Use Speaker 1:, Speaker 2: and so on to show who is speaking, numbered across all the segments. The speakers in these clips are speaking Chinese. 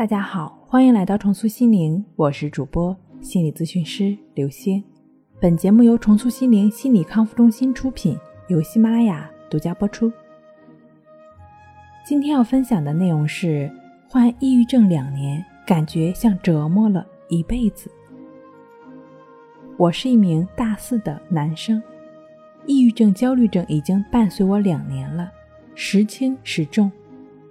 Speaker 1: 大家好，欢迎来到重塑心灵，我是主播心理咨询师刘星。本节目由重塑心灵心理康复中心出品，由喜马拉雅独家播出。今天要分享的内容是：患抑郁症两年，感觉像折磨了一辈子。我是一名大四的男生，抑郁症、焦虑症已经伴随我两年了，时轻时重。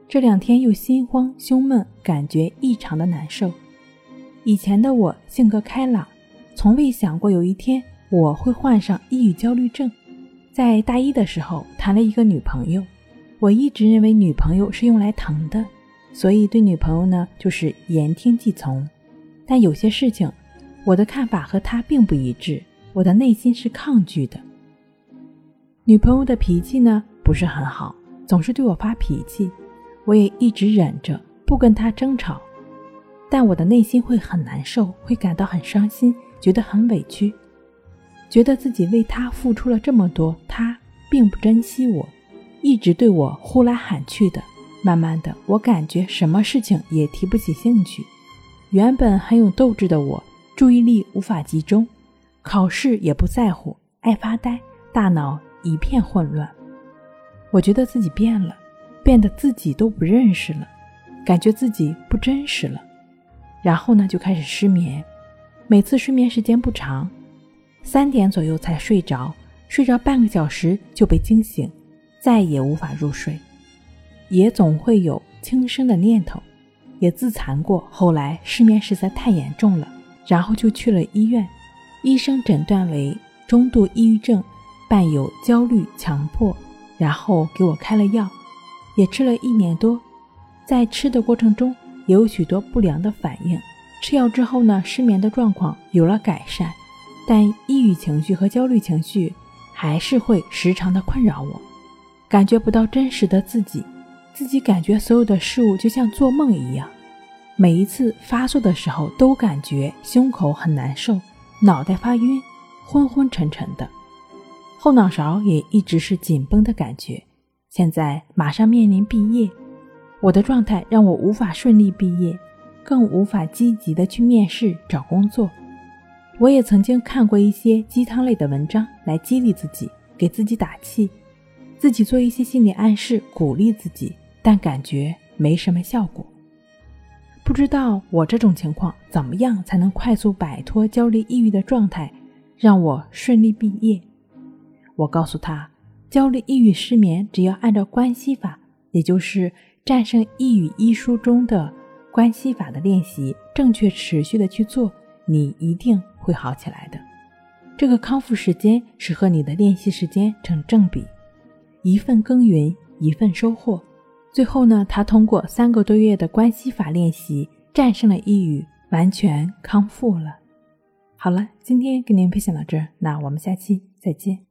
Speaker 1: 这两天又心慌胸闷，感觉异常的难受。以前的我性格开朗，从未想过有一天我会患上抑郁焦虑症。在大一的时候谈了一个女朋友，我一直认为女朋友是用来疼的，所以对女朋友呢就是言听计从。但有些事情，我的看法和她并不一致，我的内心是抗拒的。女朋友的脾气呢不是很好，总是对我发脾气。我也一直忍着不跟他争吵，但我的内心会很难受，会感到很伤心，觉得很委屈，觉得自己为他付出了这么多，他并不珍惜我，一直对我呼来喊去的。慢慢的，我感觉什么事情也提不起兴趣。原本很有斗志的我，注意力无法集中，考试也不在乎，爱发呆，大脑一片混乱。我觉得自己变了。变得自己都不认识了，感觉自己不真实了，然后呢就开始失眠，每次睡眠时间不长，三点左右才睡着，睡着半个小时就被惊醒，再也无法入睡，也总会有轻生的念头，也自残过。后来失眠实在太严重了，然后就去了医院，医生诊断为中度抑郁症，伴有焦虑、强迫，然后给我开了药。也吃了一年多，在吃的过程中也有许多不良的反应。吃药之后呢，失眠的状况有了改善，但抑郁情绪和焦虑情绪还是会时常的困扰我，感觉不到真实的自己，自己感觉所有的事物就像做梦一样。每一次发作的时候，都感觉胸口很难受，脑袋发晕，昏昏沉沉的，后脑勺也一直是紧绷的感觉。现在马上面临毕业，我的状态让我无法顺利毕业，更无法积极的去面试找工作。我也曾经看过一些鸡汤类的文章来激励自己，给自己打气，自己做一些心理暗示鼓励自己，但感觉没什么效果。不知道我这种情况怎么样才能快速摆脱焦虑抑郁的状态，让我顺利毕业？我告诉他。焦虑、抑郁、失眠，只要按照关系法，也就是《战胜抑郁》一书中的关系法的练习，正确持续的去做，你一定会好起来的。这个康复时间是和你的练习时间成正比，一份耕耘一份收获。最后呢，他通过三个多月的关系法练习，战胜了抑郁，完全康复了。好了，今天跟您分享到这儿，那我们下期再见。